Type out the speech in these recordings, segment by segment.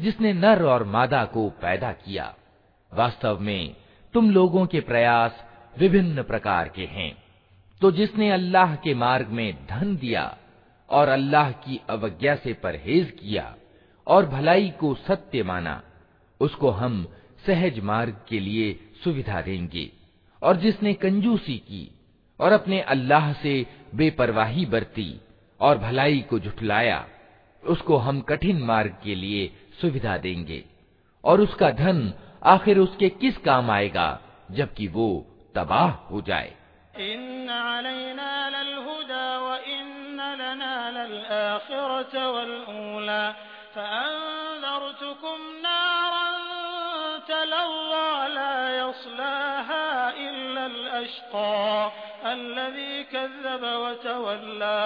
जिसने नर और मादा को पैदा किया वास्तव में तुम लोगों के प्रयास विभिन्न प्रकार के हैं तो जिसने अल्लाह के मार्ग में धन दिया और अल्लाह की अवज्ञा से परहेज किया और भलाई को सत्य माना उसको हम सहज मार्ग के लिए सुविधा देंगे और जिसने कंजूसी की और अपने अल्लाह से बेपरवाही बरती और भलाई को झुठलाया उसको हम कठिन मार्ग के लिए सुविधा देंगे और उसका धन आखिर उसके किस काम आएगा जबकि वो तबाह हो जाए علينا للهدى وإن لنا للآخرة والأولى فأنذرتكم نارا تلظى لا يصلاها إلا الأشقى الذي كذب وتولى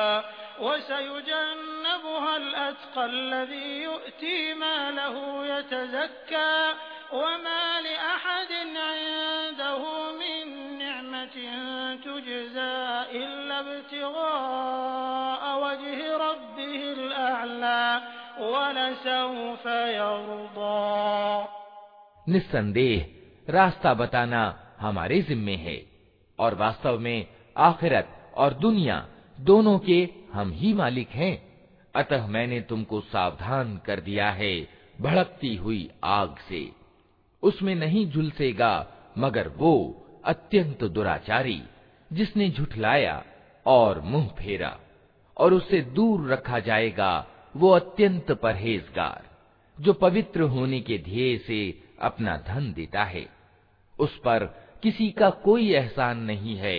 وسيجنبها الأتقى الذي يؤتي ما له يتزكى وما لأحد عنده من نعمة تجزى إلا ابتغاء وجه ربه الأعلى ولسوف يرضى निस्संदेह रास्ता बताना हमारे जिम्मे है और वास्तव में आखिरत और दुनिया दोनों के हम ही मालिक हैं अतः मैंने तुमको सावधान कर दिया है भड़कती हुई आग से उसमें नहीं झुलसेगा मगर वो अत्यंत दुराचारी जिसने झुठलाया और मुंह फेरा और उसे दूर रखा जाएगा वो अत्यंत परहेजगार जो पवित्र होने के ध्येय से अपना धन देता है उस पर किसी का कोई एहसान नहीं है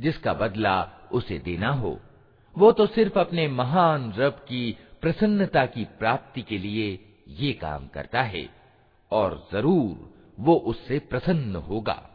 जिसका बदला उसे देना हो वो तो सिर्फ अपने महान रब की प्रसन्नता की प्राप्ति के लिए ये काम करता है और जरूर वो उससे प्रसन्न होगा